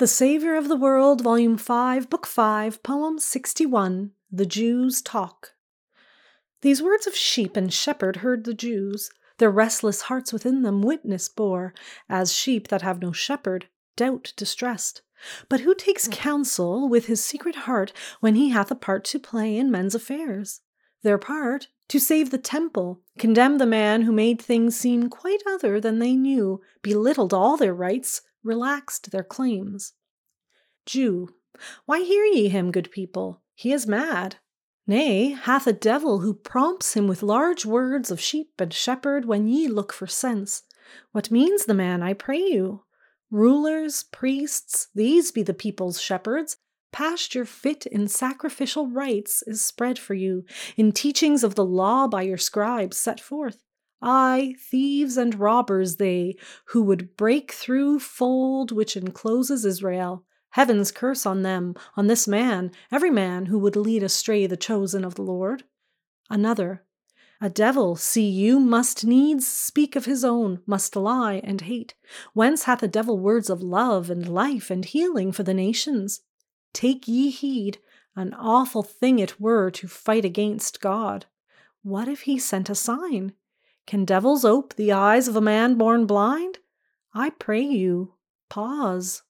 The Saviour of the World, Volume 5, Book 5, Poem 61 The Jews Talk. These words of sheep and shepherd heard the Jews. Their restless hearts within them witness bore, as sheep that have no shepherd, doubt distressed. But who takes hmm. counsel with his secret heart when he hath a part to play in men's affairs? Their part, to save the temple, condemn the man who made things seem quite other than they knew, belittled all their rights, relaxed their claims. Jew. Why hear ye him, good people? He is mad. Nay, hath a devil who prompts him with large words of sheep and shepherd when ye look for sense. What means the man, I pray you? Rulers, priests, these be the people's shepherds. Pasture fit in sacrificial rites is spread for you, in teachings of the law by your scribes set forth. Ay, thieves and robbers they, who would break through fold which encloses Israel. Heaven's curse on them, on this man, every man who would lead astray the chosen of the Lord. Another, a devil, see you, must needs speak of his own, must lie and hate. Whence hath a devil words of love and life and healing for the nations? Take ye heed, an awful thing it were to fight against God. What if he sent a sign? Can devils ope the eyes of a man born blind? I pray you, pause.